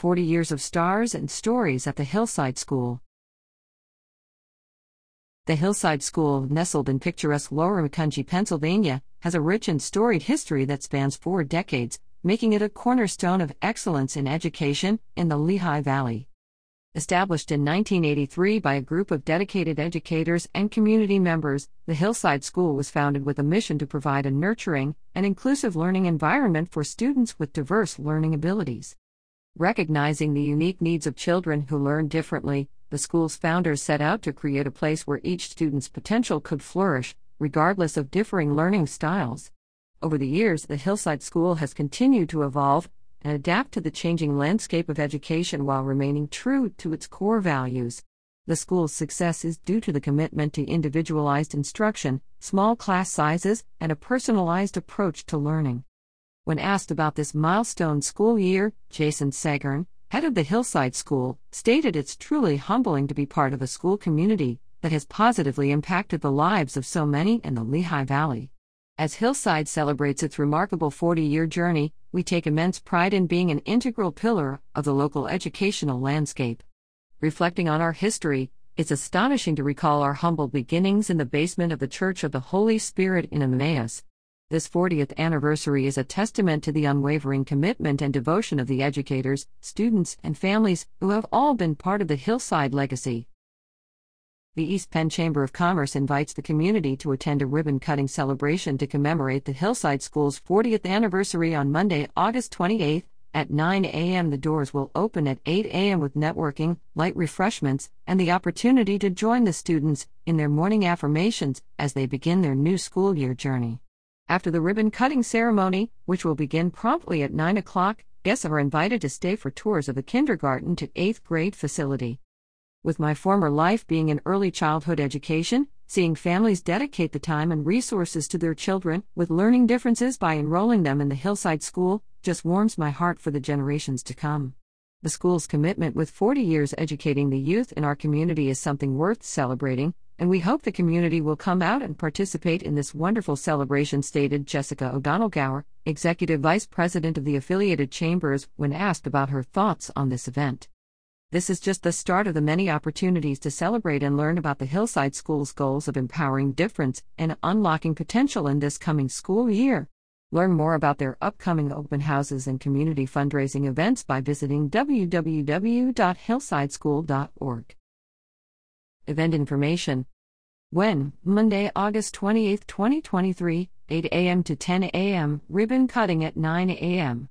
40 Years of Stars and Stories at the Hillside School. The Hillside School, nestled in picturesque Lower Macungie, Pennsylvania, has a rich and storied history that spans four decades, making it a cornerstone of excellence in education in the Lehigh Valley. Established in 1983 by a group of dedicated educators and community members, the Hillside School was founded with a mission to provide a nurturing and inclusive learning environment for students with diverse learning abilities. Recognizing the unique needs of children who learn differently, the school's founders set out to create a place where each student's potential could flourish, regardless of differing learning styles. Over the years, the Hillside School has continued to evolve and adapt to the changing landscape of education while remaining true to its core values. The school's success is due to the commitment to individualized instruction, small class sizes, and a personalized approach to learning. When asked about this milestone school year, Jason Sagern, head of the Hillside School, stated it's truly humbling to be part of a school community that has positively impacted the lives of so many in the Lehigh Valley. As Hillside celebrates its remarkable 40 year journey, we take immense pride in being an integral pillar of the local educational landscape. Reflecting on our history, it's astonishing to recall our humble beginnings in the basement of the Church of the Holy Spirit in Emmaus. This 40th anniversary is a testament to the unwavering commitment and devotion of the educators, students, and families who have all been part of the Hillside legacy. The East Penn Chamber of Commerce invites the community to attend a ribbon cutting celebration to commemorate the Hillside School's 40th anniversary on Monday, August 28 at 9 a.m. The doors will open at 8 a.m. with networking, light refreshments, and the opportunity to join the students in their morning affirmations as they begin their new school year journey. After the ribbon cutting ceremony, which will begin promptly at 9 o'clock, guests are invited to stay for tours of the kindergarten to 8th grade facility. With my former life being in early childhood education, seeing families dedicate the time and resources to their children with learning differences by enrolling them in the Hillside School just warms my heart for the generations to come. The school's commitment with 40 years educating the youth in our community is something worth celebrating, and we hope the community will come out and participate in this wonderful celebration, stated Jessica O'Donnell Gower, Executive Vice President of the affiliated chambers, when asked about her thoughts on this event. This is just the start of the many opportunities to celebrate and learn about the Hillside School's goals of empowering difference and unlocking potential in this coming school year. Learn more about their upcoming open houses and community fundraising events by visiting www.hillsideschool.org. Event information When, Monday, August 28, 2023, 8 a.m. to 10 a.m., ribbon cutting at 9 a.m.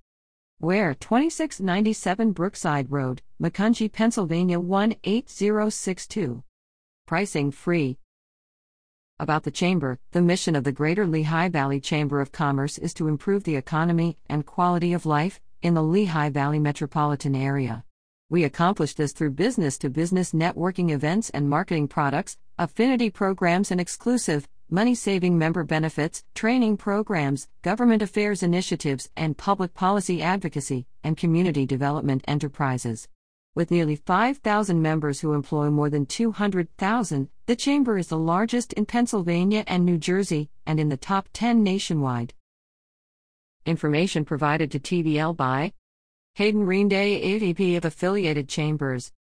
Where 2697 Brookside Road, Macungie, Pennsylvania 18062. Pricing free. About the Chamber The mission of the Greater Lehigh Valley Chamber of Commerce is to improve the economy and quality of life in the Lehigh Valley metropolitan area. We accomplish this through business to business networking events and marketing products, affinity programs, and exclusive, money saving member benefits, training programs, government affairs initiatives, and public policy advocacy and community development enterprises. With nearly 5,000 members who employ more than 200,000, the Chamber is the largest in Pennsylvania and New Jersey, and in the top 10 nationwide. Information provided to TVL by Hayden Reenday, AVP of Affiliated Chambers.